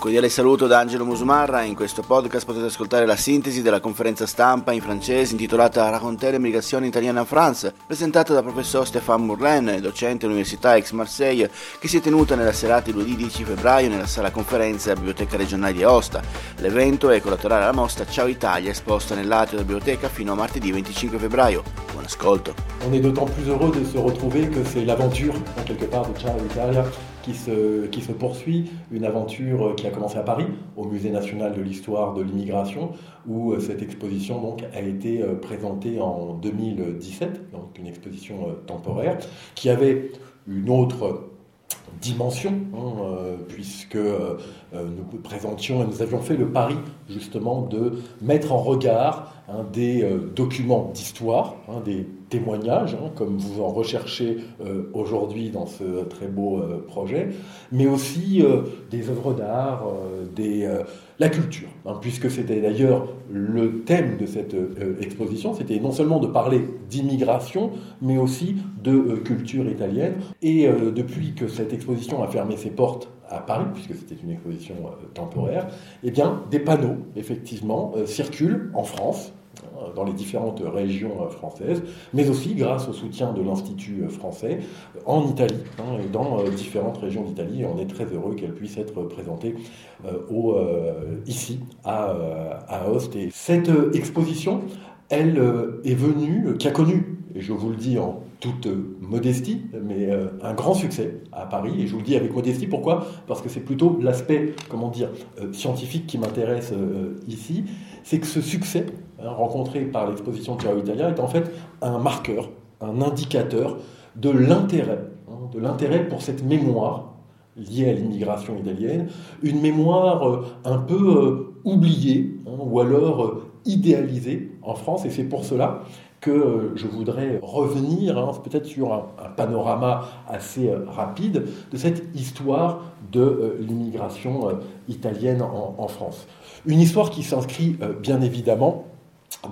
cordiale saluto da Angelo Musumarra. In questo podcast potete ascoltare la sintesi della conferenza stampa in francese intitolata Raconter l'immigrazione italiana in France, presentata dal professor Stéphane Mourlen, docente all'Università Aix-Marseille, che si è tenuta nella serata di lunedì 10 febbraio nella sala conferenze della Biblioteca regionale di Aosta. L'evento è collaterale alla mostra Ciao Italia, esposta nell'atrio della biblioteca fino a martedì 25 febbraio. Buon ascolto. On est d'autant plus heureux de se retrouver que c'est l'aventure, en quelque part, de Ciao Italia qui se, poursuit, une aventure qui a commencé à Paris, au Musée national de l'histoire de l'immigration, où euh, cette exposition donc, a été euh, présentée en 2017, donc une exposition euh, temporaire, qui avait une autre dimension, hein, puisque nous présentions et nous avions fait le pari justement de mettre en regard hein, des documents d'histoire, hein, des témoignages, hein, comme vous en recherchez euh, aujourd'hui dans ce très beau euh, projet, mais aussi euh, des œuvres d'art, la culture, hein, puisque c'était d'ailleurs le thème de cette exposition, c'était non seulement de parler d'immigration, mais aussi de culture italienne. Et depuis que cette exposition a fermé ses portes à Paris, puisque c'était une exposition temporaire, eh bien, des panneaux, effectivement, circulent en France, dans les différentes régions euh, françaises, mais aussi grâce au soutien de l'Institut euh, français en Italie hein, et dans différentes régions d'Italie. On est très heureux qu'elle puisse être présentée ici à, à cette exposition, elle est venue, qui a connu, et je vous le dis en toute modestie, mais un grand succès à Paris. Et je vous le dis avec modestie, pourquoi? Parce que c'est plutôt l'aspect, comment dire, scientifique qui m'intéresse ici. C'est que ce succès Hein, rencontré par l'exposition Ciao Italia est en fait un marqueur, un indicateur de l'intérêt, hein, de l'intérêt pour cette mémoire liée à l'immigration italienne, une mémoire euh, un peu euh, oubliée hein, ou alors euh, idéalisée en France, et c'est pour cela que je voudrais revenir peut-être sur un, panorama assez rapide de cette histoire de l'immigration italienne en, France. Une histoire qui s'inscrit bien évidemment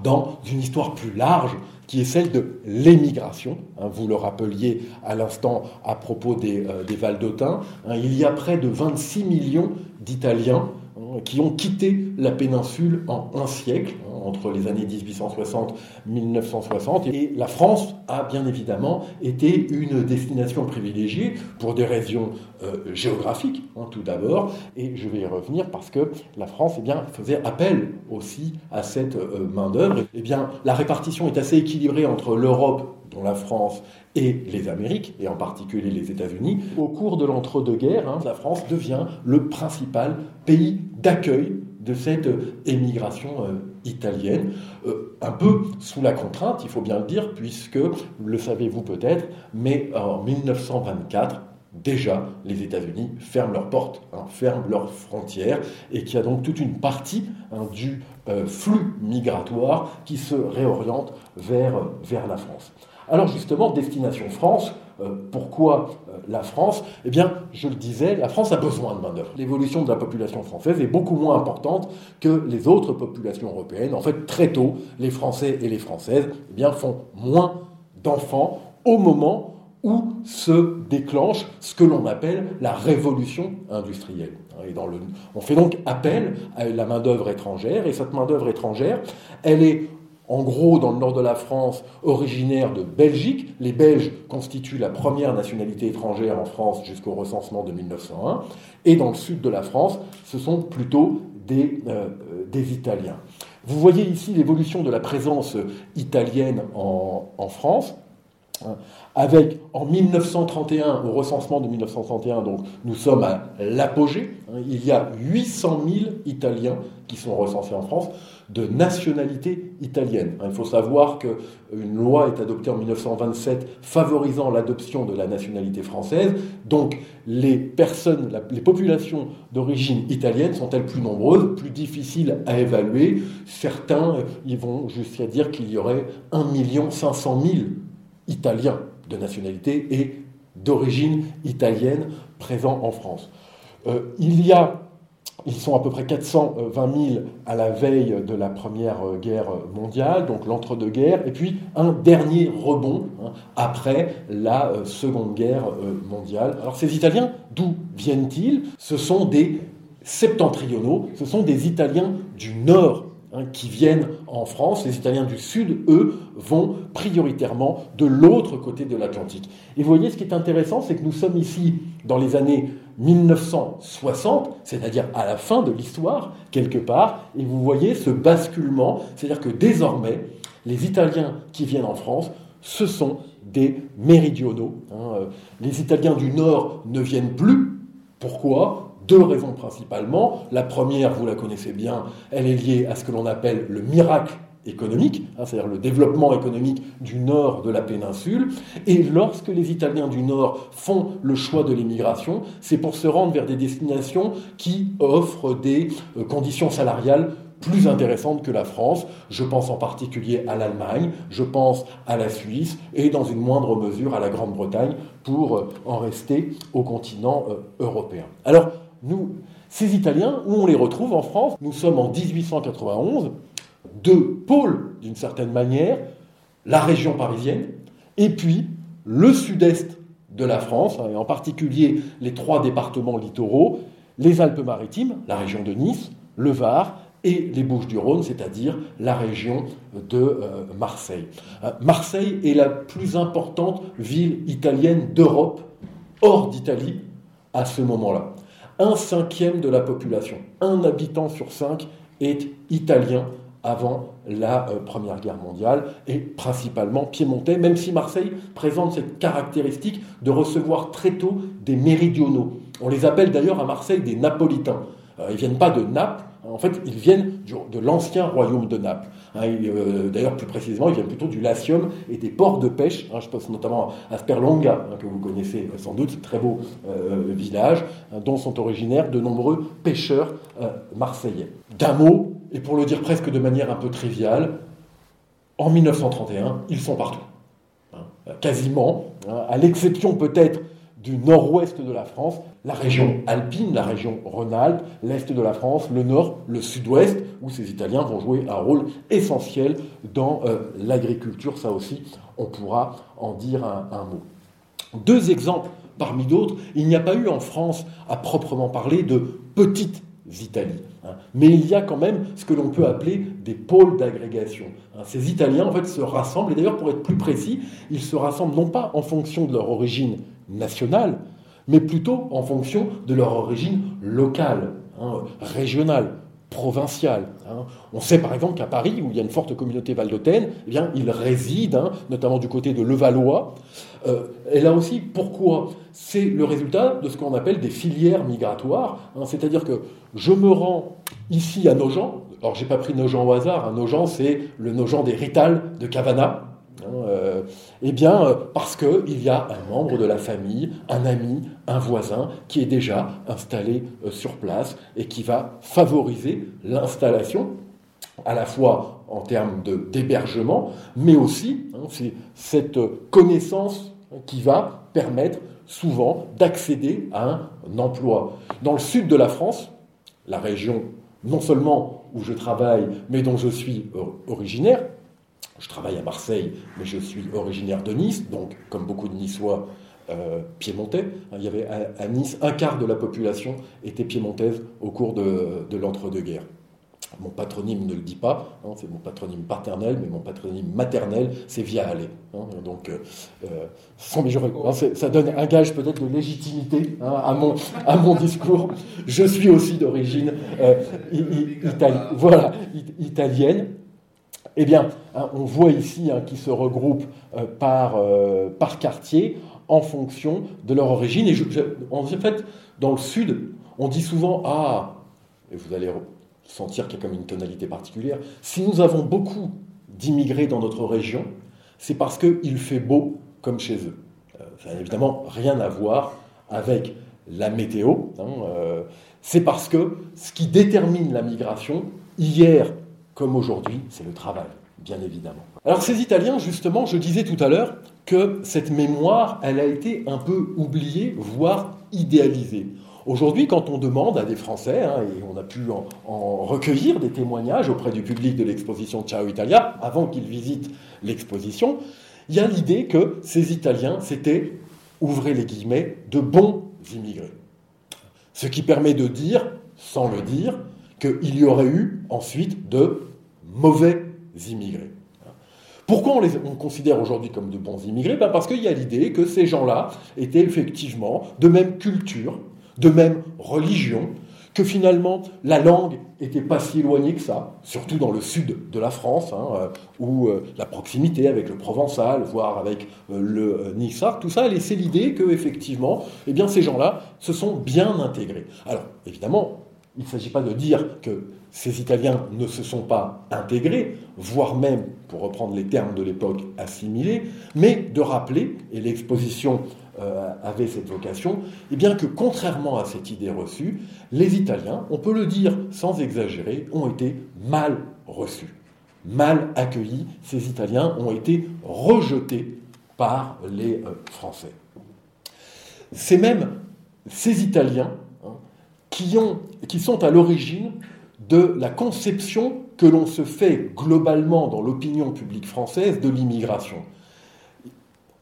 dans une histoire plus large qui est celle de l'émigration. Hein, vous le rappeliez à l'instant à propos des, euh, Valdotins. Hein, il y a près de 26 millions d'Italiens hein, qui ont quitté la péninsule en un siècle, entre les années 1860-1960. Et la France a bien évidemment été une destination privilégiée pour des raisons euh, géographiques, hein, tout d'abord. Et je vais y revenir parce que la France eh bien, faisait appel aussi à cette euh, main-d'œuvre. Eh bien, la répartition est assez équilibrée entre l'Europe dont la France et les Amériques, et en particulier les États-Unis. Au cours de l'entre-deux-guerres, hein, la France devient le principal pays d'accueil de cette émigration euh, italienne, euh, un peu sous la contrainte, il faut bien le dire, puisque, le savez-vous peut-être, mais en 1924, déjà, les États-Unis ferment leurs portes, hein, ferment leurs frontières, et qu'il y a donc toute une partie hein, du euh, flux migratoire qui se réoriente vers, vers la France. Alors justement, destination France, euh, pourquoi euh, la France? Eh bien, je le disais, la France a besoin de main-d'œuvre. L'évolution de la population française est beaucoup moins importante que les autres populations européennes. En fait, très tôt, les Français et les Françaises eh bien, font moins d'enfants au moment où se déclenche ce que l'on appelle la révolution industrielle. Et on fait donc appel à la main-d'œuvre étrangère, et cette main-d'œuvre étrangère, elle est en gros dans le nord de la France, originaire de Belgique. Les Belges constituent la première nationalité étrangère en France jusqu'au recensement de 1901. Et dans le sud de la France, ce sont plutôt des, euh, des Italiens. Vous voyez ici l'évolution de la présence italienne en, France avec en 1931, au recensement de 1931, donc nous sommes à l'apogée, hein, il y a 800 000 Italiens qui sont recensés en France de nationalité italienne. Il faut savoir qu'une loi est adoptée en 1927 favorisant l'adoption de la nationalité française. Donc les personnes, les populations d'origine italienne sont-elles plus nombreuses, plus difficiles à évaluer Certains ils vont jusqu'à dire qu'il y aurait 1 500 000 Italiens de nationalité et d'origine italienne présents en France. Euh, il y a ils sont à peu près 420 000 à la veille de la Première Guerre mondiale, donc l'entre-deux-guerres, et puis un dernier rebond hein, après la euh, Seconde Guerre euh, mondiale. Alors ces Italiens, d'où viennent-ils? Ce sont des septentrionaux, ce sont des Italiens du Nord hein, qui viennent en France. Les Italiens du Sud, eux, vont prioritairement de l'autre côté de l'Atlantique. Et vous voyez, ce qui est intéressant, c'est que nous sommes ici dans les années 1960, c'est-à-dire à la fin de l'histoire, quelque part, et vous voyez ce basculement, c'est-à-dire que désormais, les Italiens qui viennent en France, ce sont des méridionaux. Hein. Les Italiens du Nord ne viennent plus. Pourquoi? Deux raisons principalement. La première, vous la connaissez bien, elle est liée à ce que l'on appelle le miracle économique, hein, c'est-à-dire le développement économique du nord de la péninsule. Et lorsque les Italiens du nord font le choix de l'immigration, c'est pour se rendre vers des destinations qui offrent des euh, conditions salariales plus intéressantes que la France. Je pense en particulier à l'Allemagne, je pense à la Suisse et dans une moindre mesure à la Grande-Bretagne pour euh, en rester au continent euh, européen. Alors, nous, ces Italiens, où on les retrouve en France Nous sommes en 1891, deux pôles, d'une certaine manière, la région parisienne, et puis le sud-est de la France, hein, et en particulier les trois départements littoraux, les Alpes-Maritimes, la région de Nice, le Var, et les Bouches-du-Rhône, c'est-à-dire la région de euh, Marseille. Euh, Marseille est la plus importante ville italienne d'Europe, hors d'Italie, à ce moment-là un cinquième de la population, un habitant sur cinq est italien avant la euh, Première Guerre mondiale et principalement piémontais, même si Marseille présente cette caractéristique de recevoir très tôt des méridionaux. On les appelle d'ailleurs à Marseille des Napolitains. Euh, ils ne viennent pas de Naples, en fait, ils viennent de l'ancien royaume de Naples. Hein, euh, d'ailleurs, plus précisément, ils viennent plutôt du Latium et des ports de pêche. Hein, je pense notamment à Sperlonga, hein, que vous connaissez sans doute, très beau euh, village, dont sont originaires de nombreux pêcheurs euh, marseillais. D'un mot, et pour le dire presque de manière un peu triviale, en 1931, ils sont partout. quasiment, à l'exception peut-être du nord-ouest de la France, la région alpine, la région Rhône-Alpes, l'est de la France, le nord, le sud-ouest, où ces Italiens vont jouer un rôle essentiel dans euh, l'agriculture. Ça aussi, on pourra en dire un, mot. Deux exemples parmi d'autres. Il n'y a pas eu en France, à proprement parler, de petites Italies. Hein. Mais il y a quand même ce que l'on peut appeler des pôles d'agrégation. Hein. Ces Italiens, en fait, se rassemblent, et d'ailleurs, pour être plus précis, ils se rassemblent non pas en fonction de leur origine nationale, mais plutôt en fonction de leur origine locale, hein, régionale, provinciale. Hein. On sait par exemple qu'à Paris, où il y a une forte communauté valdôtaine, eh bien, ils résident, hein, notamment du côté de Levallois. Euh, et là aussi, pourquoi? C'est le résultat de ce qu'on appelle des filières migratoires. C'est-à-dire que je me rends ici à Nogent. Alors, j'ai pas pris Nogent au hasard. Nogent, c'est le Nogent des Rital de Cavana. Euh, eh bien, euh, parce qu'il y a un membre de la famille, un ami, un voisin qui est déjà installé euh, sur place et qui va favoriser l'installation, à la fois en termes d'hébergement, mais aussi hein, c'est cette connaissance qui va permettre souvent d'accéder à un emploi. Dans le sud de la France, la région non seulement où je travaille, mais dont je suis originaire, je travaille à Marseille, mais je suis originaire de Nice, donc comme beaucoup de Niçois, euh, piémontais. Il y avait à, Nice un quart de la population était piémontaise au cours de, l'entre-deux-guerres. Mon patronyme ne le dit pas, hein, c'est mon patronyme paternel, mais mon patronyme maternel, c'est Via Allé. Hein, donc, euh, euh, sans hein, ça donne un gage peut-être de légitimité à, mon, discours. Je suis aussi d'origine italienne. Eh bien, hein, on voit ici hein, qu'ils se regroupent euh, par, euh, par quartier en fonction de leur origine. Et en fait, dans le sud, on dit souvent Ah, et vous allez sentir qu'il y a comme une tonalité particulière, si nous avons beaucoup d'immigrés dans notre région, c'est parce qu'il fait beau comme chez eux. Euh, ça n'a évidemment rien à voir avec la météo. Hein, c'est parce que ce qui détermine la migration, hier comme aujourd'hui, c'est le travail, bien évidemment. Alors ces Italiens, justement, je disais tout à l'heure que cette mémoire, elle a été un peu oubliée, voire idéalisée. Aujourd'hui, quand on demande à des Français, hein, et on a pu en, recueillir des témoignages auprès du public de l'exposition Ciao Italia, avant qu'ils visitent l'exposition, il y a l'idée que ces Italiens, c'était, ouvrez les guillemets, de bons immigrés. Ce qui permet de dire, sans le dire, qu'il y aurait eu ensuite de mauvais immigrés. Pourquoi on les on considère aujourd'hui comme de bons immigrés? Ben Parce qu'il y a l'idée que ces gens-là étaient effectivement de même culture, de même religion, que finalement la langue n'était pas si éloignée que ça, surtout dans le sud de la France, hein, euh, où euh, la proximité avec le provençal, voire avec euh, le nissar, tout ça a l'idée que effectivement, eh bien, ces gens-là se sont bien intégrés. Alors évidemment, il ne s'agit pas de dire que ces Italiens ne se sont pas intégrés, voire même, pour reprendre les termes de l'époque, assimilés, mais de rappeler, et l'exposition euh, avait cette vocation, eh bien que contrairement à cette idée reçue, les Italiens, on peut le dire sans exagérer, ont été mal reçus, mal accueillis. Ces Italiens ont été rejetés par les euh, Français. C'est même ces Italiens qui, ont, qui sont à l'origine de la conception que l'on se fait globalement dans l'opinion publique française de l'immigration.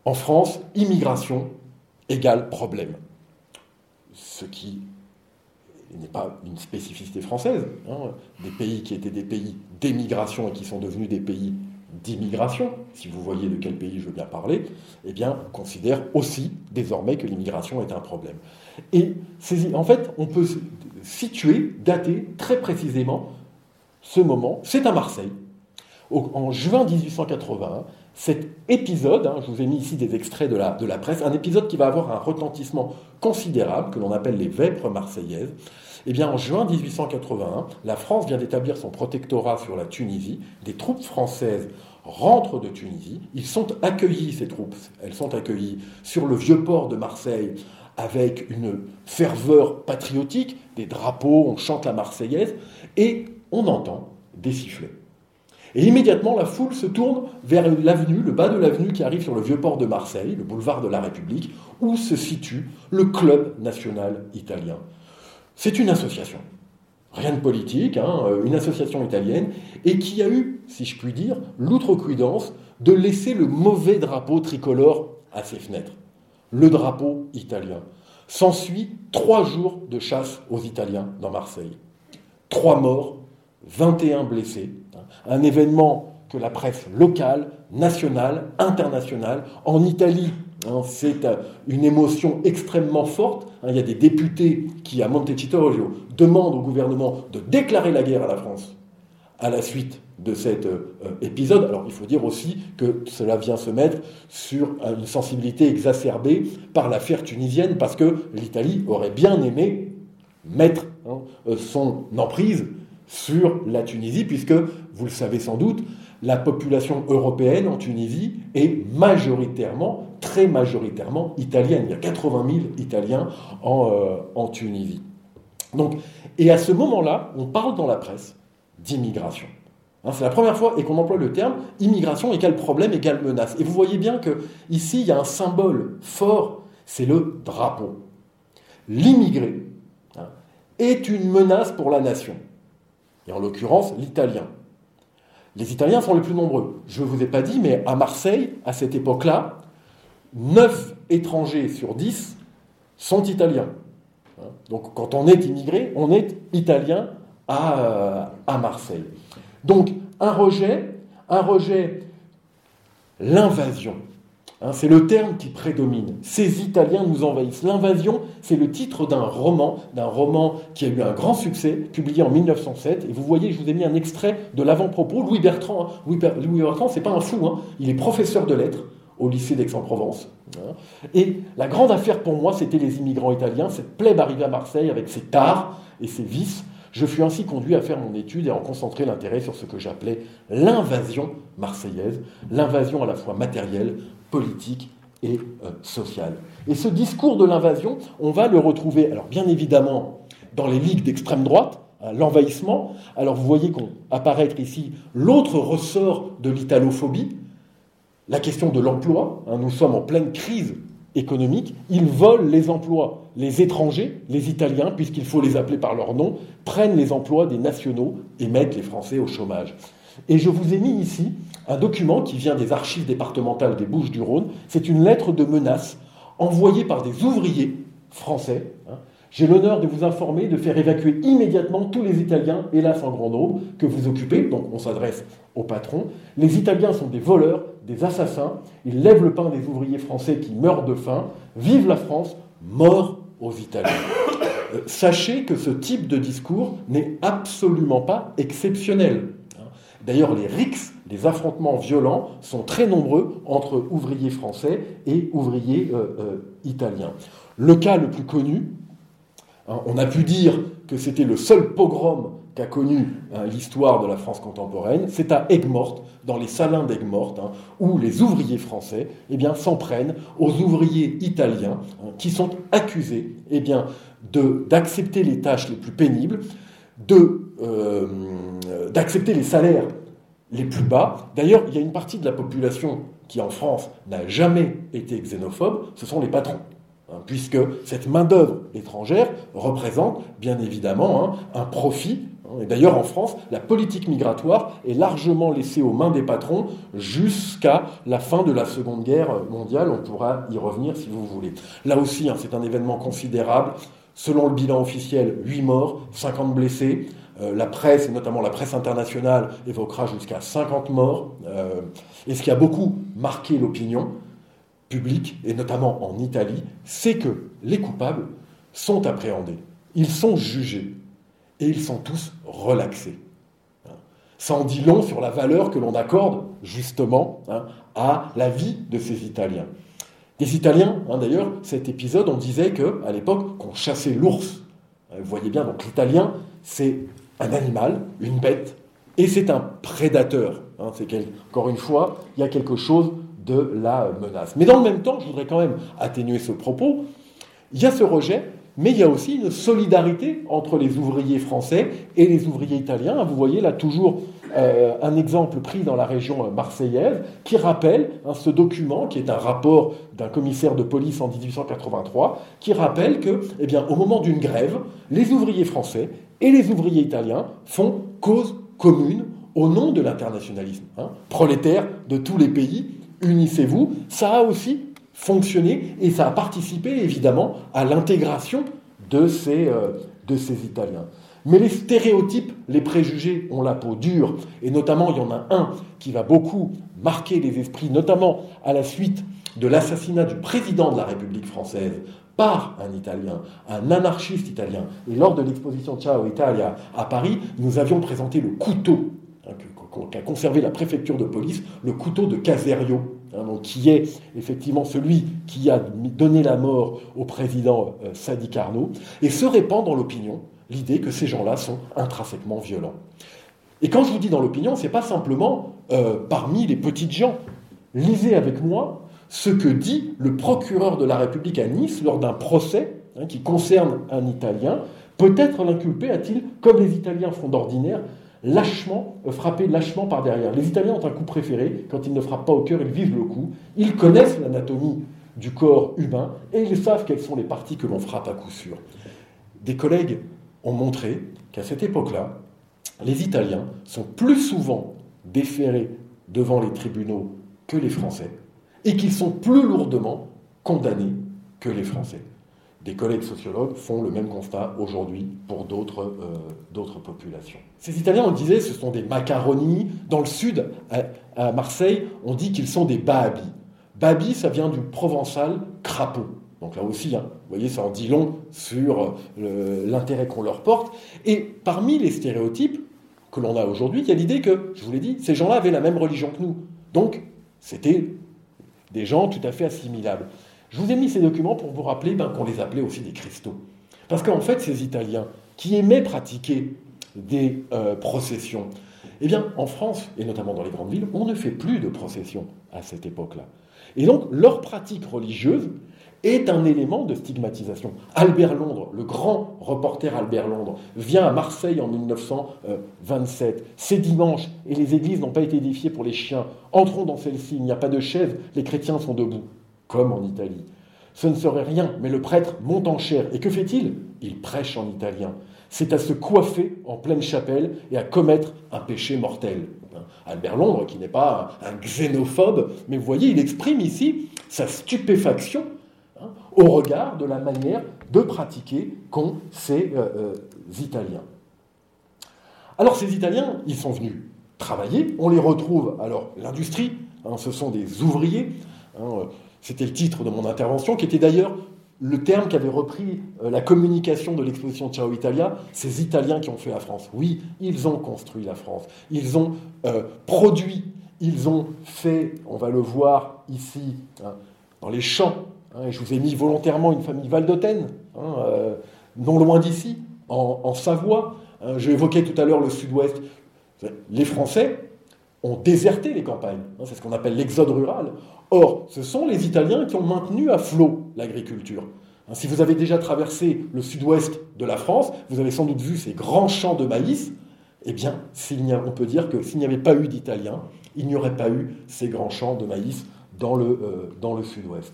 En France, immigration égale problème. Ce qui n'est pas une spécificité française. Hein. Des pays qui étaient des pays d'émigration et qui sont devenus des pays d'immigration, si vous voyez de quel pays je veux bien parler, eh bien, on considère aussi désormais que l'immigration est un problème. Et en fait, on peut situer, dater très précisément ce moment. C'est à Marseille, en juin 1881. Cet épisode, hein, je vous ai mis ici des extraits de la, de la presse, un épisode qui va avoir un retentissement considérable, que l'on appelle les Vêpres marseillaises. Eh bien, en juin 1881, la France vient d'établir son protectorat sur la Tunisie. Des troupes françaises rentrent de Tunisie. Ils sont accueillis, ces troupes. Elles sont accueillies sur le vieux port de Marseille avec une ferveur patriotique, des drapeaux, on chante la Marseillaise, et on entend des sifflets. Et immédiatement, la foule se tourne vers l'avenue, le bas de l'avenue qui arrive sur le vieux port de Marseille, le boulevard de la République, où se situe le Club national italien. C'est une association, rien de politique, hein, une association italienne, et qui a eu, si je puis dire, l'outrecuidance de laisser le mauvais drapeau tricolore à ses fenêtres le drapeau italien. S'ensuit trois jours de chasse aux Italiens dans Marseille. Trois morts, 21 blessés. Un événement que la presse locale, nationale, internationale, en Italie, hein, c'est une émotion extrêmement forte. Hein, il y a des députés qui, à Montecitorio, demandent au gouvernement de déclarer la guerre à la France à la suite de cet euh, épisode. Alors il faut dire aussi que cela vient se mettre sur une sensibilité exacerbée par l'affaire tunisienne, parce que l'Italie aurait bien aimé mettre hein, euh, son emprise sur la Tunisie, puisque, vous le savez sans doute, la population européenne en Tunisie est majoritairement, très majoritairement italienne. Il y a 80 000 Italiens en, euh, en Tunisie. Donc, et à ce moment-là, on parle dans la presse d'immigration. Hein, c'est la première fois qu'on emploie le terme immigration égale problème égale menace. Et vous voyez bien que ici il y a un symbole fort, c'est le drapeau. L'immigré hein, est une menace pour la nation. Et en l'occurrence, l'italien. Les Italiens sont les plus nombreux. Je ne vous ai pas dit, mais à Marseille, à cette époque-là, 9 étrangers sur 10 sont italiens. Hein, donc quand on est immigré, on est italien à, à Marseille. Donc un rejet, un rejet, l'invasion. Hein, c'est le terme qui prédomine. Ces Italiens nous envahissent. L'invasion, c'est le titre d'un roman, d'un roman qui a eu un grand succès, publié en 1907. Et vous voyez, je vous ai mis un extrait de l'avant-propos. Louis Bertrand, hein. Louis, Bertrand, c'est pas un fou. Hein. il est professeur de lettres au lycée d'Aix-en-Provence. Et la grande affaire pour moi, c'était les immigrants italiens, cette plèbe arrivée à Marseille avec ses tares et ses vices. Je fus ainsi conduit à faire mon étude et à en concentrer l'intérêt sur ce que j'appelais l'invasion marseillaise, l'invasion à la fois matérielle, politique et euh, sociale. Et ce discours de l'invasion, on va le retrouver, alors bien évidemment, dans les ligues d'extrême droite, l'envahissement. Alors vous voyez qu'on apparaître ici l'autre ressort de l'italophobie, la question de l'emploi. Hein, nous sommes en pleine crise économique, ils volent les emplois. Les étrangers, les Italiens, puisqu'il faut les appeler par leur nom, prennent les emplois des nationaux et mettent les Français au chômage. Et je vous ai mis ici un document qui vient des archives départementales des Bouches du Rhône. C'est une lettre de menace envoyée par des ouvriers français, hein, J'ai l'honneur de vous informer de faire évacuer immédiatement tous les Italiens, hélas en grand nombre, que vous occupez. Donc on s'adresse au patron. Les Italiens sont des voleurs, des assassins. Ils lèvent le pain des ouvriers français qui meurent de faim. Vive la France, mort aux Italiens. Euh, sachez que ce type de discours n'est absolument pas exceptionnel. D'ailleurs, les rixes, les affrontements violents, sont très nombreux entre ouvriers français et ouvriers euh, euh, italiens. Le cas le plus connu, on a pu dire que c'était le seul pogrom qu'a connu hein, l'histoire de la France contemporaine, c'est à Aigues-Mortes, dans les salins d'Aigues-Mortes, hein, où les ouvriers français eh s'en prennent aux ouvriers italiens qui sont accusés eh d'accepter les tâches les plus pénibles, euh, d'accepter les salaires les plus bas. D'ailleurs, il y a une partie de la population qui, en France, n'a jamais été xénophobe, ce sont les patrons. Hein, puisque cette main-d'œuvre étrangère représente bien évidemment hein, un profit. Hein. Et d'ailleurs, en France, la politique migratoire est largement laissée aux mains des patrons jusqu'à la fin de la Seconde Guerre mondiale. On pourra y revenir si vous voulez. Là aussi, c'est un événement considérable. Selon le bilan officiel, 8 morts, 50 blessés. Euh, la presse, et notamment la presse internationale, évoquera jusqu'à 50 morts. Euh, et ce qui a beaucoup marqué l'opinion, public, et notamment en Italie, c'est que les coupables sont appréhendés, ils sont jugés, et ils sont tous relaxés. Ça en dit long sur la valeur que l'on accorde justement hein, à la vie de ces Italiens. Des Italiens, hein, d'ailleurs, cet épisode, on disait qu'à l'époque, qu'on chassait l'ours. Vous voyez bien, donc l'italien, c'est un animal, une bête, et c'est un prédateur. Hein, c'est encore une fois, il y a quelque chose de la menace. Mais dans le même temps, je voudrais quand même atténuer ce propos, il y a ce rejet, mais il y a aussi une solidarité entre les ouvriers français et les ouvriers italiens. Vous voyez là toujours euh, un exemple pris dans la région marseillaise qui rappelle hein, ce document qui est un rapport d'un commissaire de police en 1883 qui rappelle que, eh bien, au moment d'une grève, les ouvriers français et les ouvriers italiens font cause commune au nom de l'internationalisme. Hein, prolétaires de tous les pays unissez-vous, ça a aussi fonctionné et ça a participé évidemment à l'intégration de ces, euh, de ces Italiens. Mais les stéréotypes, les préjugés ont la peau dure, et notamment il y en a un qui va beaucoup marquer les esprits, notamment à la suite de l'assassinat du président de la République française par un Italien, un anarchiste italien. Et lors de l'exposition Ciao Italia à Paris, nous avions présenté le couteau qu'a conservé la préfecture de police, le couteau de Caserio, hein, qui est effectivement celui qui a donné la mort au président euh, Sadi Carnot, et se répand dans l'opinion l'idée que ces gens-là sont intrinsèquement violents. Et quand je vous dis dans l'opinion, ce n'est pas simplement euh, parmi les petites gens. Lisez avec moi ce que dit le procureur de la République à Nice lors d'un procès hein, qui concerne un Italien. Peut-être l'inculpé a-t-il, comme les Italiens font d'ordinaire, lâchement, euh, frappé lâchement par derrière. Les Italiens ont un coup préféré, quand ils ne frappent pas au cœur, ils visent le cou. Ils connaissent l'anatomie du corps humain et ils savent quelles sont les parties que l'on frappe à coup sûr. Des collègues ont montré qu'à cette époque-là, les Italiens sont plus souvent déférés devant les tribunaux que les Français et qu'ils sont plus lourdement condamnés que les Français des collègues sociologues font le même constat aujourd'hui pour d'autres euh, populations. Ces Italiens, on disait, ce sont des macaronis. Dans le sud, à, Marseille, on dit qu'ils sont des babis. Babi, ça vient du provençal crapaud. Donc là aussi, hein, vous voyez, ça en dit long sur euh, l'intérêt qu'on leur porte. Et parmi les stéréotypes que l'on a aujourd'hui, il y a l'idée que, je vous l'ai dit, ces gens-là avaient la même religion que nous. Donc, c'était des gens tout à fait assimilables. Je vous ai mis ces documents pour vous rappeler ben, qu'on les appelait aussi des cristaux. Parce qu'en fait, ces Italiens qui aimaient pratiquer des euh, processions, eh bien, en France, et notamment dans les grandes villes, on ne fait plus de processions à cette époque-là. Et donc, leur pratique religieuse est un élément de stigmatisation. Albert Londres, le grand reporter Albert Londres, vient à Marseille en 1927. C'est dimanche et les églises n'ont pas été édifiées pour les chiens. Entrons dans celle-ci, il n'y a pas de chaise, les chrétiens sont debout comme en Italie. Ce ne serait rien, mais le prêtre monte en chair. Et que fait-il? Il prêche en italien. C'est à se coiffer en pleine chapelle et à commettre un péché mortel. Albert Londres, qui n'est pas un xénophobe, mais vous voyez, il exprime ici sa stupéfaction hein, au regard de la manière de pratiquer qu'ont ces Italiens. Alors ces Italiens, ils sont venus travailler, on les retrouve, alors l'industrie, hein, ce sont des ouvriers, hein, c'était le titre de mon intervention, qui était d'ailleurs le terme qu'avait repris euh, la communication de l'exposition Ciao Italia, ces Italiens qui ont fait la France. Oui, ils ont construit la France, ils ont euh, produit, ils ont fait, on va le voir ici, hein, dans les champs, et je vous ai mis volontairement une famille Valdotène, euh, non loin d'ici, en, en Savoie, je évoquais tout à l'heure le sud-ouest. Les Français ont déserté les campagnes. Hein, c'est ce qu'on appelle l'exode rural. Or, ce sont les Italiens qui ont maintenu à flot l'agriculture. Hein, si vous avez déjà traversé le sud-ouest de la France, vous avez sans doute vu ces grands champs de maïs. Eh bien, on peut dire que s'il n'y avait pas eu d'Italiens, il n'y aurait pas eu ces grands champs de maïs dans le, euh, le sud-ouest.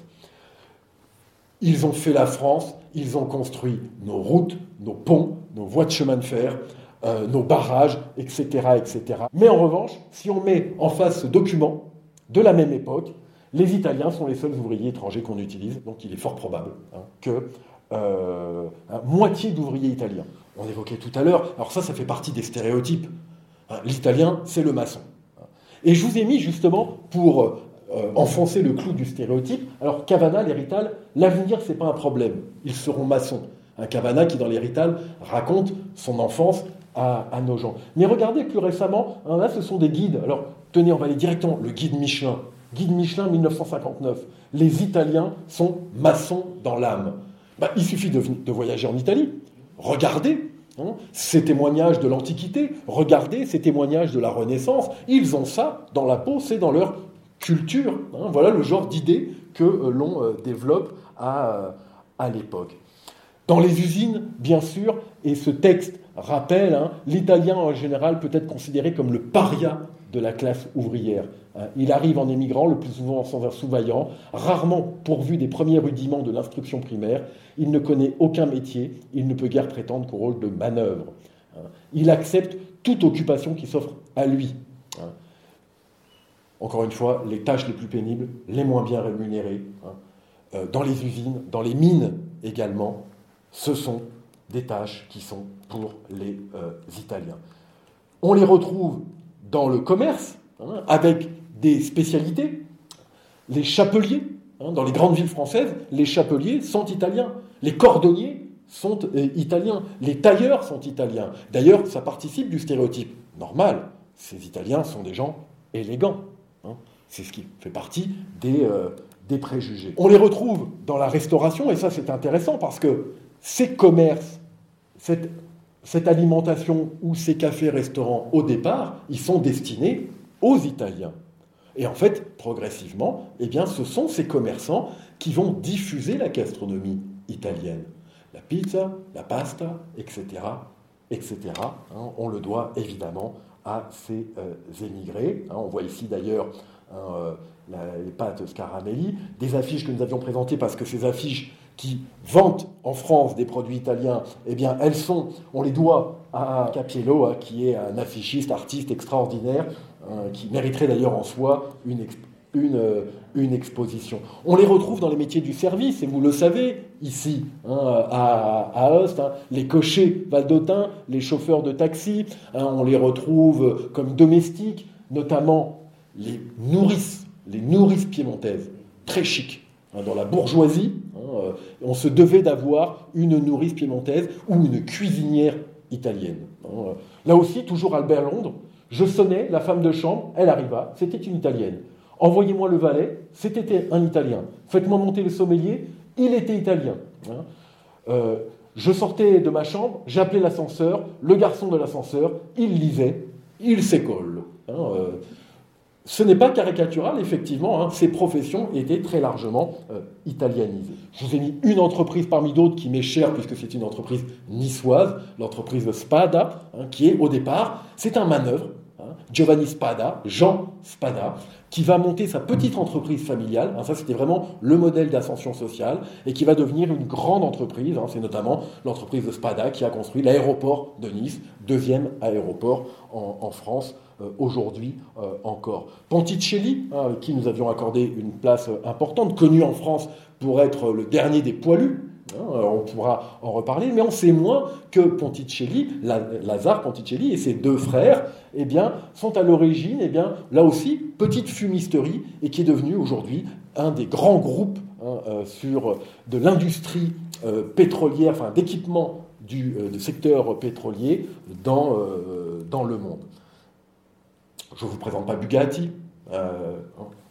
Ils ont fait la France, ils ont construit nos routes, nos ponts, nos voies de chemin de fer, euh, nos barrages, etc., etc. Mais en revanche, si on met en face ce document de la même époque, les Italiens sont les seuls ouvriers étrangers qu'on utilise, donc il est fort probable hein, que euh, moitié d'ouvriers italiens. On évoquait tout à l'heure, alors ça, ça fait partie des stéréotypes. Hein, L'italien, c'est le maçon. Et je vous ai mis justement pour euh, enfoncer le clou du stéréotype. Alors Cavana, l'hérital, l'avenir, c'est pas un problème. Ils seront maçons. Un Cavana qui, dans l'hérital, raconte son enfance à, nos gens. Mais regardez plus récemment, hein, là ce sont des guides. Alors tenez, on va aller directement, le guide Michelin. Guide Michelin 1959. Les Italiens sont maçons dans l'âme. Bah, il suffit de, voyager en Italie. Regardez hein, ces témoignages de l'Antiquité, regardez ces témoignages de la Renaissance. Ils ont ça dans la peau, c'est dans leur culture. Hein. voilà le genre d'idées que euh, l'on euh, développe à, euh, à l'époque. Dans les usines, bien sûr, et ce texte rappelle, hein, l'italien en général peut être considéré comme le paria de la classe ouvrière. Hein. Il arrive en émigrant, le plus souvent sans un sous-vaillant, rarement pourvu des premiers rudiments de l'instruction primaire. Il ne connaît aucun métier, il ne peut guère prétendre qu'au rôle de manœuvre. Hein. Il accepte toute occupation qui s'offre à lui. Encore une fois, les tâches les plus pénibles, les moins bien rémunérées, euh, dans les usines, dans les mines également, ce sont des tâches qui sont pour les euh, Italiens. On les retrouve dans le commerce, avec des spécialités. Les chapeliers, hein, dans les grandes villes françaises, les chapeliers sont italiens. Les cordonniers sont euh, italiens. Les tailleurs sont italiens. D'ailleurs, ça participe du stéréotype. Normal, ces Italiens sont des gens élégants. Hein. C'est ce qui fait partie des, euh, des préjugés. On les retrouve dans la restauration, et ça c'est intéressant parce que ces commerces cette, alimentation ou ces cafés-restaurants, au départ, ils sont destinés aux Italiens. Et en fait, progressivement, eh bien, ce sont ces commerçants qui vont diffuser la gastronomie italienne. La pizza, la pasta, etc. etc. Hein, on le doit évidemment à ces euh, émigrés. Hein, on voit ici d'ailleurs hein, euh, les pâtes Scaramelli, des affiches que nous avions présentées parce que ces affiches qui vantent en France des produits italiens, eh bien, elles sont, on les doit à Capiello, hein, qui est un affichiste, artiste extraordinaire, hein, qui mériterait d'ailleurs en soi une, euh, une, exposition. On les retrouve dans les métiers du service, et vous le savez, ici, hein, à, à Host, les cochers valdotins, les chauffeurs de taxi, on les retrouve comme domestiques, notamment les nourrices, les nourrices piémontaises, très chic. Dans la bourgeoisie, euh, on se devait d'avoir une nourrice piémontaise ou une cuisinière italienne. Hein. Là aussi, toujours Albert Londres, je sonnais, la femme de chambre, elle arriva, c'était une italienne. Envoyez-moi le valet, c'était un italien. Faites-moi monter le sommelier, il était italien. Hein. Euh, je sortais de ma chambre, j'appelais l'ascenseur, le garçon de l'ascenseur, il lisait, il s'école. Hein, euh, ce n'est pas caricatural, effectivement, hein. ces professions étaient très largement euh, italianisées. Je vous ai mis une entreprise parmi d'autres qui m'est chère, puisque c'est une entreprise niçoise, l'entreprise Spada, hein, qui est au départ, c'est un manœuvre, hein. Giovanni Spada, Jean Spada, qui va monter sa petite entreprise familiale, ça c'était vraiment le modèle d'ascension sociale, et qui va devenir une grande entreprise, c'est notamment l'entreprise Spada qui a construit l'aéroport de Nice, deuxième aéroport en France aujourd'hui euh, encore. Ponticelli, hein, qui nous avions accordé une place importante, connu en France pour être le dernier des poilus, Hein, on pourra en reparler, mais on sait moins que Ponticelli, Lazare Ponticelli et ses deux frères, eh bien, sont à l'origine, eh bien, là aussi, petite fumisterie, et qui est devenu aujourd'hui un des grands groupes hein, euh, sur de l'industrie euh, pétrolière, enfin d'équipement du, euh, secteur pétrolier dans, dans le monde. Je ne vous présente pas Bugatti,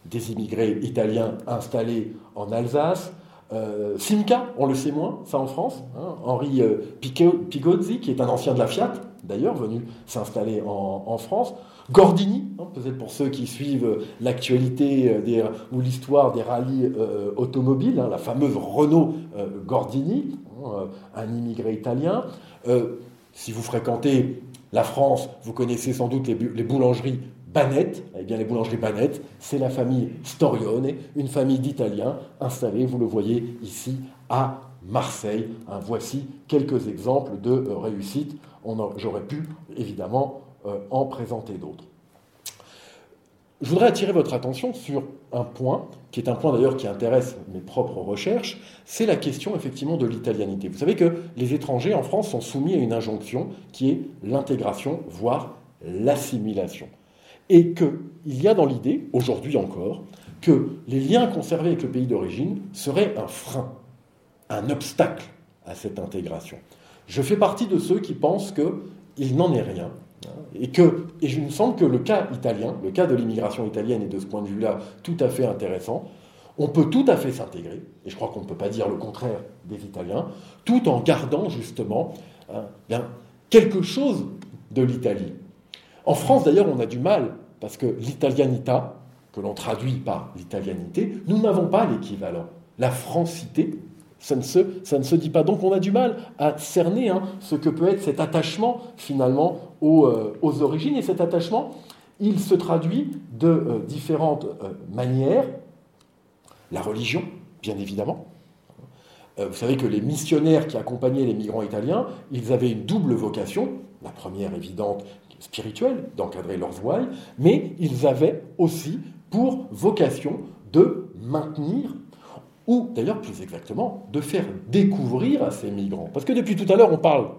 des immigrés italiens installés en Alsace. Euh, Simca, on le sait moins, ça en France. Hein. Henri euh, Pigozzi, qui est un ancien de la Fiat, d'ailleurs, venu s'installer en, France. Gordini, hein, peut-être pour ceux qui suivent l'actualité euh, ou l'histoire des rallyes automobiles, hein, la fameuse Renault Gordini, un immigré italien. si vous fréquentez la France, vous connaissez sans doute les boulangeries Banette, eh bien les boulangeries Banette, c'est la famille Storione, une famille d'Italiens installés, vous le voyez ici, à Marseille. Voici quelques exemples de euh, réussite. J'aurais pu évidemment euh, en présenter d'autres. Je voudrais attirer votre attention sur un point, qui est un point d'ailleurs qui intéresse mes propres recherches, c'est la question effectivement de l'italianité. Vous savez que les étrangers en France sont soumis à une injonction qui est l'intégration, voire l'assimilation et qu'il y a dans l'idée, aujourd'hui encore, que les liens conservés avec le pays d'origine seraient un frein, un obstacle à cette intégration. Je fais partie de ceux qui pensent qu'il n'en est rien, et que, et je me semble que le cas italien, le cas de l'immigration italienne est de ce point de vue-là tout à fait intéressant. On peut tout à fait s'intégrer, et je crois qu'on ne peut pas dire le contraire des Italiens, tout en gardant justement hein, bien, quelque chose de l'Italie. En France, d'ailleurs, on a du mal parce que l'italianita, que l'on traduit par l'italianité, nous n'avons pas l'équivalent. La francité, ça ne, se, ça ne, se, dit pas. Donc on a du mal à cerner hein, ce que peut être cet attachement finalement aux, euh, origines. Et cet attachement, il se traduit de euh, différentes euh, manières. La religion, bien évidemment. vous savez que les missionnaires qui accompagnaient les migrants italiens, ils avaient une double vocation. La première évidente, spirituel d'encadrer leurs voiles, mais ils avaient aussi pour vocation de maintenir, ou d'ailleurs plus exactement, de faire découvrir à ces migrants. Parce que depuis tout à l'heure, on parle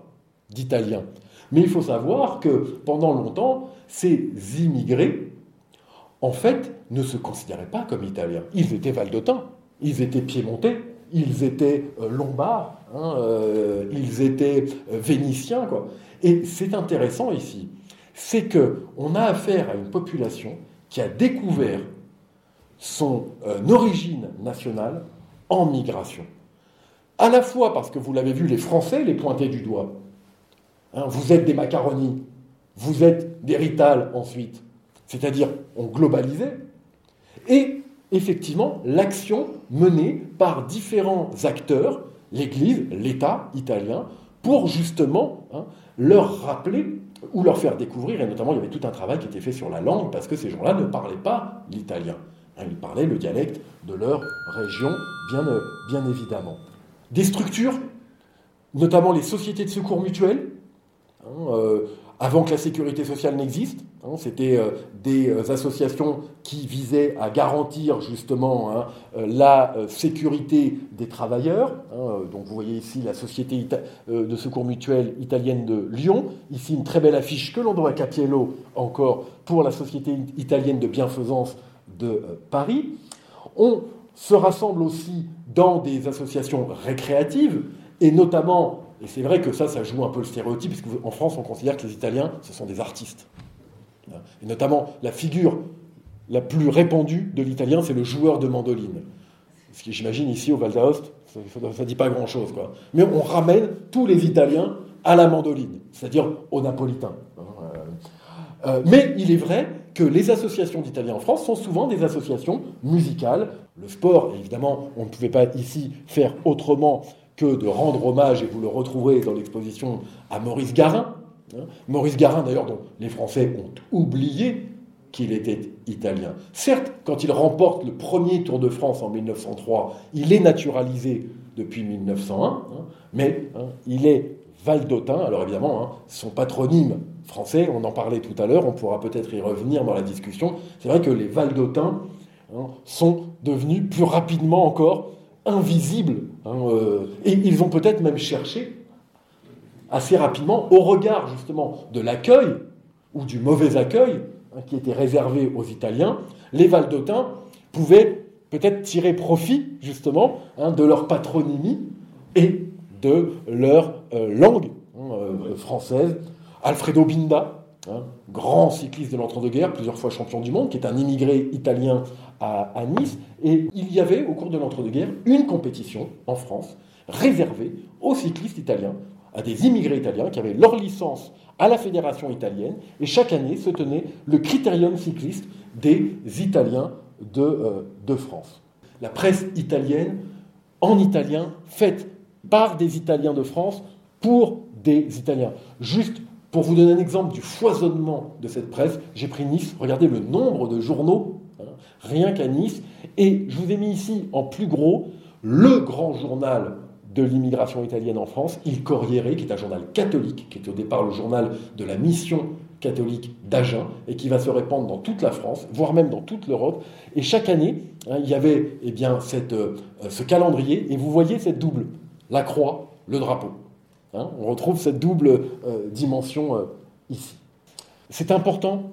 d'Italiens. Mais il faut savoir que pendant longtemps, ces immigrés, en fait, ne se considéraient pas comme Italiens. Ils étaient valdotins, ils étaient piémontais, ils étaient euh, lombards, hein, euh, ils étaient euh, vénitiens. Quoi. Et c'est intéressant ici c'est qu'on a affaire à une population qui a découvert son euh, origine nationale en migration. À la fois parce que vous l'avez vu, les Français les pointaient du doigt. Hein, vous êtes des macaronis, vous êtes des ritales ensuite. C'est-à-dire, on globalisait. Et effectivement, l'action menée par différents acteurs, l'Église, l'État italien, pour justement hein, leur rappeler ou leur faire découvrir, et notamment il y avait tout un travail qui était fait sur la langue, parce que ces gens-là ne parlaient pas l'italien. Ils parlaient le dialecte de leur région, bien, euh, bien évidemment. Des structures, notamment les sociétés de secours mutuels, hein, euh, avant que la sécurité sociale n'existe. Hein, C'était euh, des associations qui visaient à garantir justement hein, la sécurité des travailleurs. Donc vous voyez ici la société de secours mutuel italienne de Lyon. Ici une très belle affiche que l'on doit à Capiello encore pour la société italienne de bienfaisance de Paris. On se rassemble aussi dans des associations récréatives et notamment et c'est vrai que ça, ça joue un peu le stéréotype, parce qu'en France, on considère que les Italiens, ce sont des artistes. Et notamment, la figure la plus répandue de l'italien, c'est le joueur de mandoline. Ce qui, j'imagine, ici, au Val d'Aoste, ça ne dit pas grand-chose. Quoi. Mais on ramène tous les Italiens à la mandoline, c'est-à-dire au napolitain. Euh, euh, mais il est vrai que les associations d'Italiens en France sont souvent des associations musicales. Le sport, évidemment, on ne pouvait pas ici faire autrement que de rendre hommage, et vous le retrouverez dans l'exposition, à Maurice Garin. Hein. Maurice Garin, d'ailleurs, dont les Français ont oublié qu'il était italien. Certes, quand il remporte le premier Tour de France en 1903, il est naturalisé depuis 1901, hein, mais hein, il est valdotin. Alors évidemment, son patronyme français, on en parlait tout à l'heure, on pourra peut-être y revenir dans la discussion. C'est vrai que les valdotins sont devenus plus rapidement encore invisibles Hein, et ils ont peut-être même cherché assez rapidement, au regard justement de l'accueil ou du mauvais accueil hein, qui était réservé aux Italiens, les Valdotins pouvaient peut-être tirer profit justement hein, de leur patronymie et de leur euh, langue euh, française. Alfredo Binda, grand cycliste de l'entre-deux-guerres, plusieurs fois champion du monde, qui est un immigré italien à, à Nice. Et il y avait, au cours de l'entre-deux-guerres, une compétition en France réservée aux cyclistes italiens à des immigrés italiens qui avaient leur licence à la fédération italienne, et chaque année se tenait le critérium cycliste des Italiens de, euh, de France. La presse italienne, en italien, faite par des Italiens de France pour des Italiens. Juste pour vous donner un exemple du foisonnement de cette presse, j'ai pris Nice, regardez le nombre de journaux, hein, rien qu'à Nice, et je vous ai mis ici en plus gros le grand journal de l'immigration italienne en France, Il Corriere, qui est un journal catholique, qui est au départ le journal de la mission catholique d'Agen, et qui va se répandre dans toute la France, voire même dans toute l'Europe. Et chaque année, hein, il y avait eh bien, euh, ce calendrier, et vous voyez cette double, la croix, le drapeau. Hein. on retrouve cette double euh, dimension euh, ici. C'est important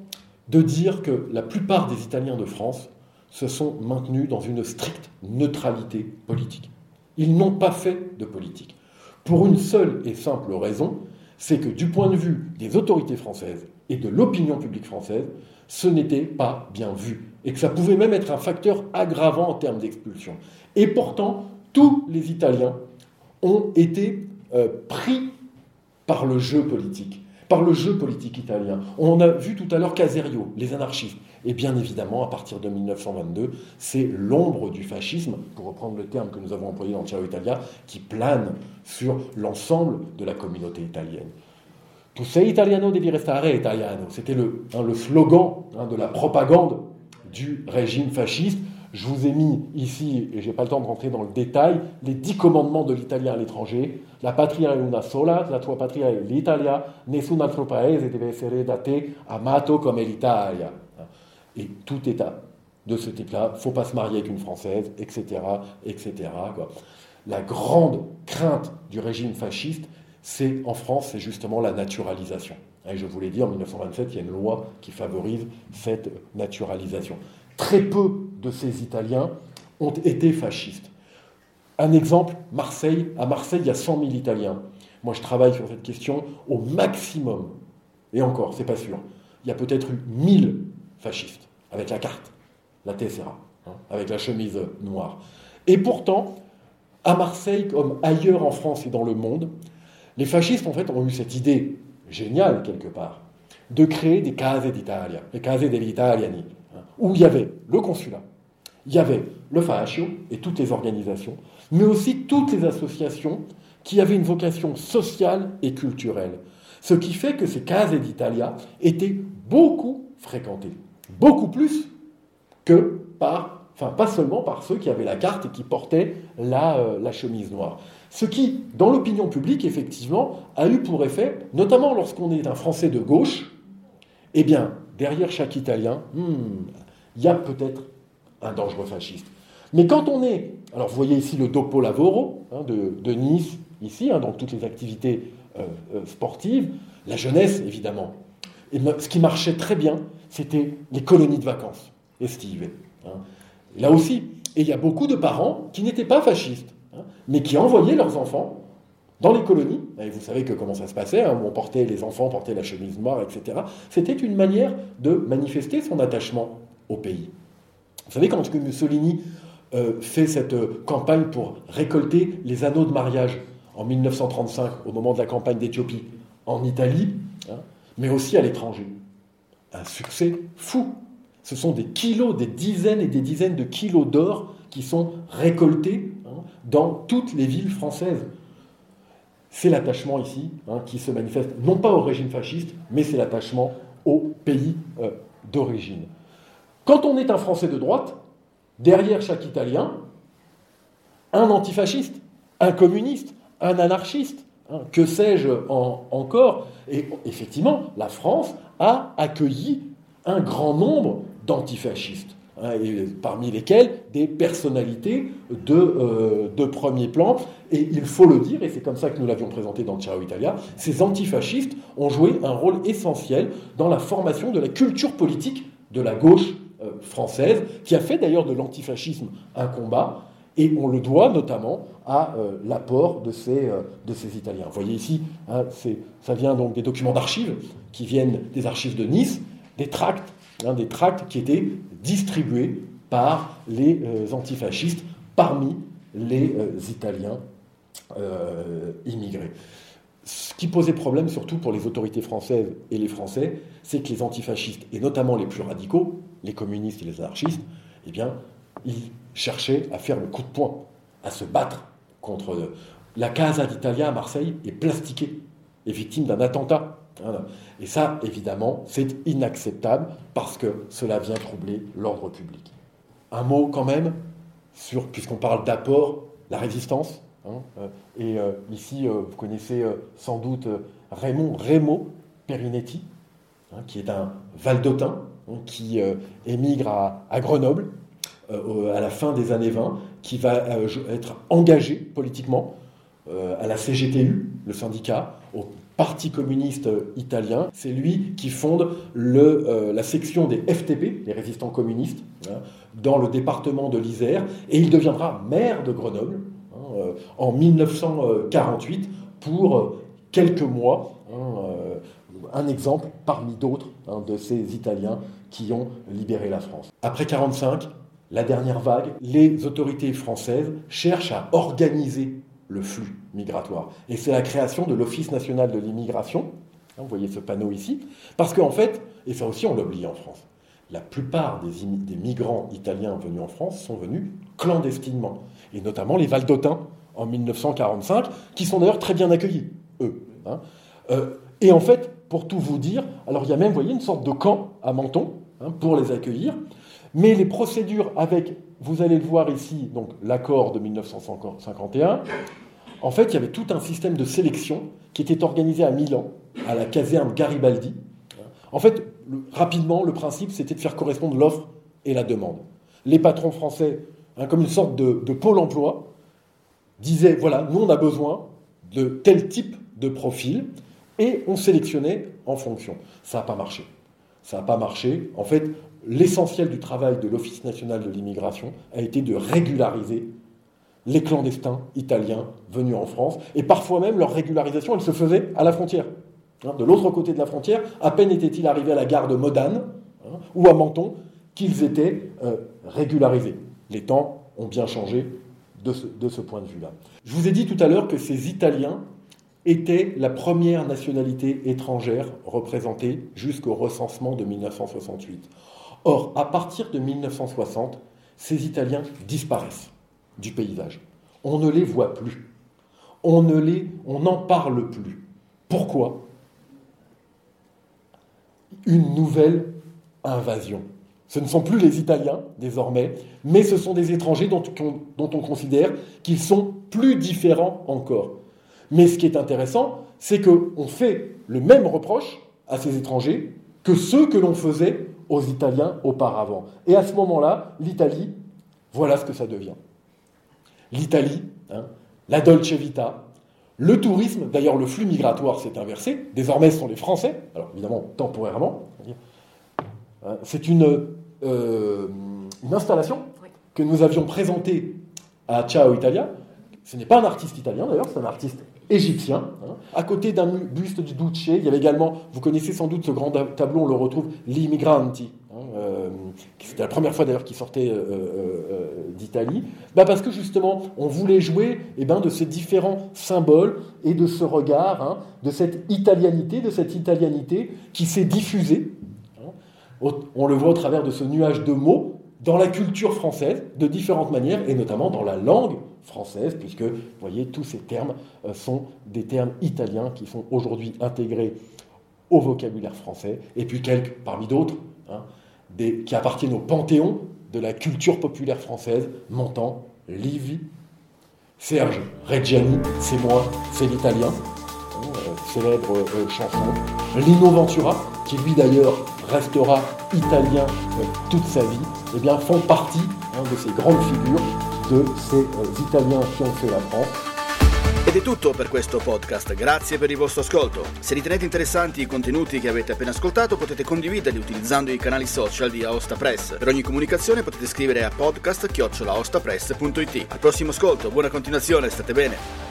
de dire que la plupart des Italiens de France se sont maintenus dans une stricte neutralité politique. Ils n'ont pas fait de politique. Pour une seule et simple raison, c'est que du point de vue des autorités françaises et de l'opinion publique française, ce n'était pas bien vu. Et que ça pouvait même être un facteur aggravant en termes d'expulsion. Et pourtant, tous les Italiens ont été euh, pris par le jeu politique par le jeu politique italien. On a vu tout à l'heure Caserio, les anarchistes. Et bien évidemment, à partir de 1922, c'est l'ombre du fascisme, pour reprendre le terme que nous avons employé dans Ciao Italia, qui plane sur l'ensemble de la communauté italienne. Tu sei italiano, devi restare italiano. C'était le, hein, le slogan hein, de la propagande du régime fasciste. Je vous ai mis ici, et je n'ai pas le temps de rentrer dans le détail, les dix commandements de l'italien à l'étranger. La patria è una sola, la tua patria è l'Italia, nessun altro paese deve essere da te amato come l'Italia. Et tout état de ce type-là, faut pas se marier avec une Française, etc., etc. La grande crainte du régime fasciste, c'est en France, c'est justement la naturalisation. Et je vous l'ai dit, en 1927, il y a une loi qui favorise cette naturalisation. Très peu de ces Italiens ont été fascistes. Un exemple, Marseille. À Marseille, il y a 100 000 Italiens. Moi, je travaille sur cette question au maximum. Et encore, c'est pas sûr. Il y a peut-être eu 1000 fascistes, avec la carte, la TSRA, hein, avec la chemise noire. Et pourtant, à Marseille, comme ailleurs en France et dans le monde, les fascistes, en fait, ont eu cette idée géniale, quelque part, de créer des case d'Italia, les case degli italiani, hein, où il y avait le consulat, il y avait le fascio et toutes les organisations, mais aussi toutes les associations qui avaient une vocation sociale et culturelle. Ce qui fait que ces cases d'Italia étaient beaucoup fréquentées, beaucoup plus que par, enfin pas seulement par ceux qui avaient la carte et qui portaient la, euh, la chemise noire. Ce qui, dans l'opinion publique, effectivement, a eu pour effet, notamment lorsqu'on est un Français de gauche, eh bien, derrière chaque Italien, hmm, il y a peut-être un dangereux fasciste. Mais quand on est, alors vous voyez ici le Dopo Lavoro hein, de, Nice, ici, hein, donc toutes les activités euh, euh, sportives, la jeunesse évidemment. Et ce qui marchait très bien, c'était les colonies de vacances estives. Hein. Là aussi, et il y a beaucoup de parents qui n'étaient pas fascistes, mais qui envoyaient leurs enfants dans les colonies. Et vous savez que comment ça se passait, on portait les enfants, portaient la chemise noire, etc. C'était une manière de manifester son attachement au pays. Vous savez, quand Mussolini euh, fait cette euh, campagne pour récolter les anneaux de mariage? En 1935, au moment de la campagne d'Éthiopie, en Italie, hein, mais aussi à l'étranger. Un succès fou. Ce sont des kilos, des dizaines et des dizaines de kilos d'or qui sont récoltés hein, dans toutes les villes françaises. C'est l'attachement ici hein, qui se manifeste, non pas au régime fasciste, mais c'est l'attachement au pays euh, d'origine. Quand on est un Français de droite, derrière chaque Italien, un antifasciste, un communiste, un anarchiste, hein, que sais-je encore. Et effectivement, la France a accueilli un grand nombre d'antifascistes. Hein, parmi lesquels des personnalités de, euh, de, premier plan. Et il faut le dire, et c'est comme ça que nous l'avions présenté dans Ciao Italia, ces antifascistes ont joué un rôle essentiel dans la formation de la culture politique de la gauche française, qui a fait d'ailleurs de l'antifascisme un combat, et on le doit notamment à euh, l'apport de ces, de ces Italiens. Vous voyez ici, hein, ça vient donc des documents d'archives qui viennent des archives de Nice, des tracts des tracts qui étaient distribués par les euh, antifascistes parmi les euh, Italiens euh, immigrés. Ce qui posait problème surtout pour les autorités françaises et les Français, c'est que les antifascistes, et notamment les plus radicaux, les communistes et les anarchistes, eh bien, ils cherchaient à faire le coup de poing, à se battre contre... La Casa d'Italia à Marseille est plastiquée, est victime d'un attentat et ça, évidemment, c'est inacceptable parce que cela vient troubler l'ordre public. Un mot quand même sur, puisqu'on parle d'apport, la résistance. Hein, euh, et euh, ici, euh, vous connaissez sans doute Raymond Rémo Perinetti, hein, qui est un Valdotin, qui émigre à, Grenoble à la fin des années 20, qui va être engagé politiquement à la CGTU, le syndicat, au Parti communiste italien. C'est lui qui fonde euh, la section des FTP, les résistants communistes, hein, dans le département de l'Isère, et il deviendra maire de Grenoble hein, euh, en 1948 pour euh, quelques mois. Hein, un exemple parmi d'autres de ces Italiens qui ont libéré la France. Après 1945, la dernière vague, les autorités françaises cherchent à organiser le flux migratoire. Et c'est la création de l'Office national de l'immigration. Vous voyez ce panneau ici. Parce qu'en fait, et ça aussi on l'oublie en France, la plupart des, des, migrants italiens venus en France sont venus clandestinement. Et notamment les Valdotins en 1945, qui sont d'ailleurs très bien accueillis, eux. Hein. Euh, et en fait, pour tout vous dire, alors il y a même, vous voyez, une sorte de camp à Menton hein, pour les accueillir. Mais les procédures avec, vous allez le voir ici, donc l'accord de 1951, en fait, il y avait tout un système de sélection qui était organisé à Milan, à la caserne Garibaldi. En fait, rapidement, le principe, c'était de faire correspondre l'offre et la demande. Les patrons français, hein, comme une sorte de, de pôle emploi, disaient, voilà, nous, on a besoin de tel type de profil, et on sélectionnait en fonction. Ça n'a pas marché. Ça n'a pas marché. En fait, l'essentiel du travail de l'Office national de l'immigration a été de régulariser les clandestins italiens venus en France. Et parfois même, leur régularisation, elle se faisait à la frontière. Hein, de l'autre côté de la frontière, à peine étaient-ils arrivés à la gare de Modane hein, ou à Menton qu'ils étaient euh, régularisés. Les temps ont bien changé de ce, de ce point de vue-là. Je vous ai dit tout à l'heure que ces Italiens étaient la première nationalité étrangère représentée jusqu'au recensement de 1968. Or, à partir de 1960, ces Italiens disparaissent du paysage. On ne les voit plus. On ne les, on n'en parle plus. Pourquoi? Une nouvelle invasion. Ce ne sont plus les Italiens désormais, mais ce sont des étrangers dont on, dont on considère qu'ils sont plus différents encore. Mais ce qui est intéressant, c'est qu'on fait le même reproche à ces étrangers que ceux que l'on faisait aux Italiens auparavant. Et à ce moment-là, l'Italie, voilà ce que ça devient. l'Italie, hein, la Dolce Vita, le tourisme, d'ailleurs le flux migratoire s'est inversé, désormais ce sont les Français, alors évidemment temporairement, hein, c'est une, euh, une, installation que nous avions présentée à Ciao Italia, ce n'est pas un artiste italien d'ailleurs, c'est un artiste égyptien. Hein. À côté d'un buste du Duce, il y avait également, vous connaissez sans doute ce grand tableau, on le retrouve, L'Immigranti, euh, c'était la première fois d'ailleurs qu'il sortait euh, euh, d'Italie, bah parce que justement, on voulait jouer eh ben, de ces différents symboles et de ce regard, hein, de cette italianité, de cette italianité qui s'est diffusée. Hein. on le voit au travers de ce nuage de mots dans la culture française de différentes manières, et notamment dans la langue française, puisque, vous voyez, tous ces termes sont des termes italiens qui sont aujourd'hui intégrés au vocabulaire français, et puis quelques, parmi d'autres, hein, qui appartiennent au panthéon de la culture populaire française, montant Livy, Serge Reggiani, c'est moi, c'est l'italien, hein, euh, célèbre euh, chanson, Lino Ventura, qui lui d'ailleurs restera italien euh, toute sa vie, eh bien, font partie hein, de ces grandes figures, de ces euh, Italiens qui ont fait la France. Ed è tutto per questo podcast, grazie per il vostro ascolto. Se ritenete interessanti i contenuti che avete appena ascoltato potete condividerli utilizzando i canali social di Aosta Press. Per ogni comunicazione potete scrivere a podcast.it. Al prossimo ascolto, buona continuazione, state bene.